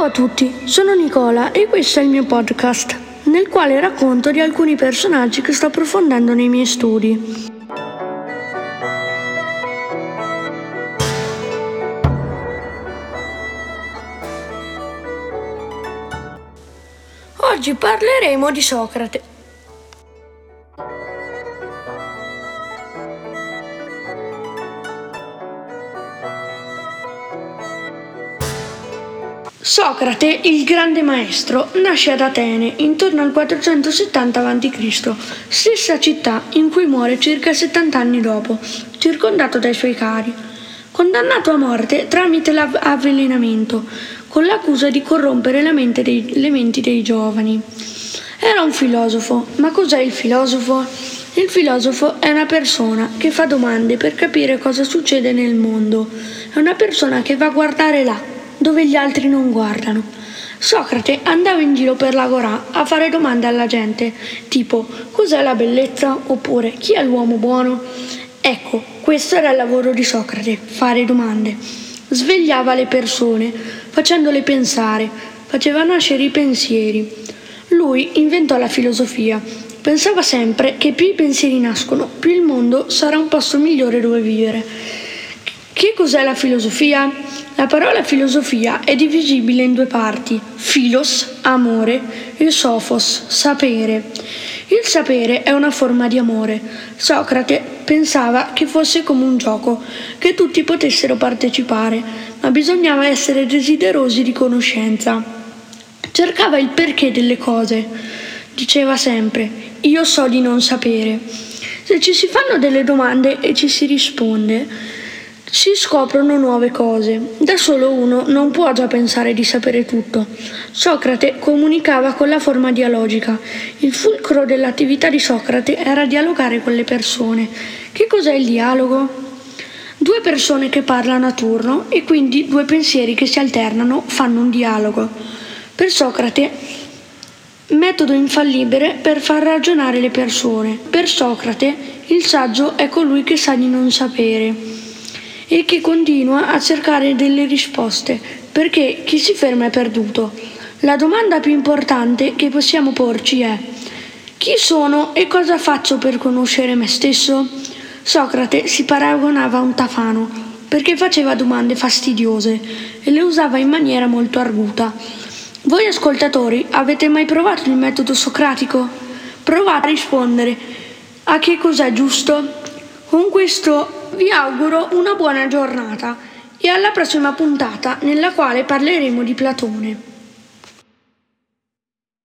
Ciao a tutti, sono Nicola e questo è il mio podcast, nel quale racconto di alcuni personaggi che sto approfondendo nei miei studi. Oggi parleremo di Socrate. Socrate, il grande maestro, nasce ad Atene intorno al 470 a.C., stessa città in cui muore circa 70 anni dopo, circondato dai suoi cari. Condannato a morte tramite l'avvelenamento, con l'accusa di corrompere la mente dei, le menti dei giovani. Era un filosofo, ma cos'è il filosofo? Il filosofo è una persona che fa domande per capire cosa succede nel mondo, è una persona che va a guardare là dove gli altri non guardano. Socrate andava in giro per l'agorà a fare domande alla gente, tipo cos'è la bellezza oppure chi è l'uomo buono? Ecco, questo era il lavoro di Socrate, fare domande. Svegliava le persone, facendole pensare, faceva nascere i pensieri. Lui inventò la filosofia. Pensava sempre che più i pensieri nascono, più il mondo sarà un posto migliore dove vivere. Che cos'è la filosofia? La parola filosofia è divisibile in due parti, philos, amore, e sophos, sapere. Il sapere è una forma di amore. Socrate pensava che fosse come un gioco, che tutti potessero partecipare, ma bisognava essere desiderosi di conoscenza. Cercava il perché delle cose. Diceva sempre, io so di non sapere. Se ci si fanno delle domande e ci si risponde, si scoprono nuove cose. Da solo uno non può già pensare di sapere tutto. Socrate comunicava con la forma dialogica. Il fulcro dell'attività di Socrate era dialogare con le persone. Che cos'è il dialogo? Due persone che parlano a turno e quindi due pensieri che si alternano fanno un dialogo. Per Socrate, metodo infallibile per far ragionare le persone. Per Socrate, il saggio è colui che sa di non sapere e che continua a cercare delle risposte, perché chi si ferma è perduto. La domanda più importante che possiamo porci è chi sono e cosa faccio per conoscere me stesso? Socrate si paragonava a un tafano perché faceva domande fastidiose e le usava in maniera molto arguta. Voi ascoltatori avete mai provato il metodo socratico? Provate a rispondere a che cos'è giusto? Con questo vi auguro una buona giornata e alla prossima puntata nella quale parleremo di Platone.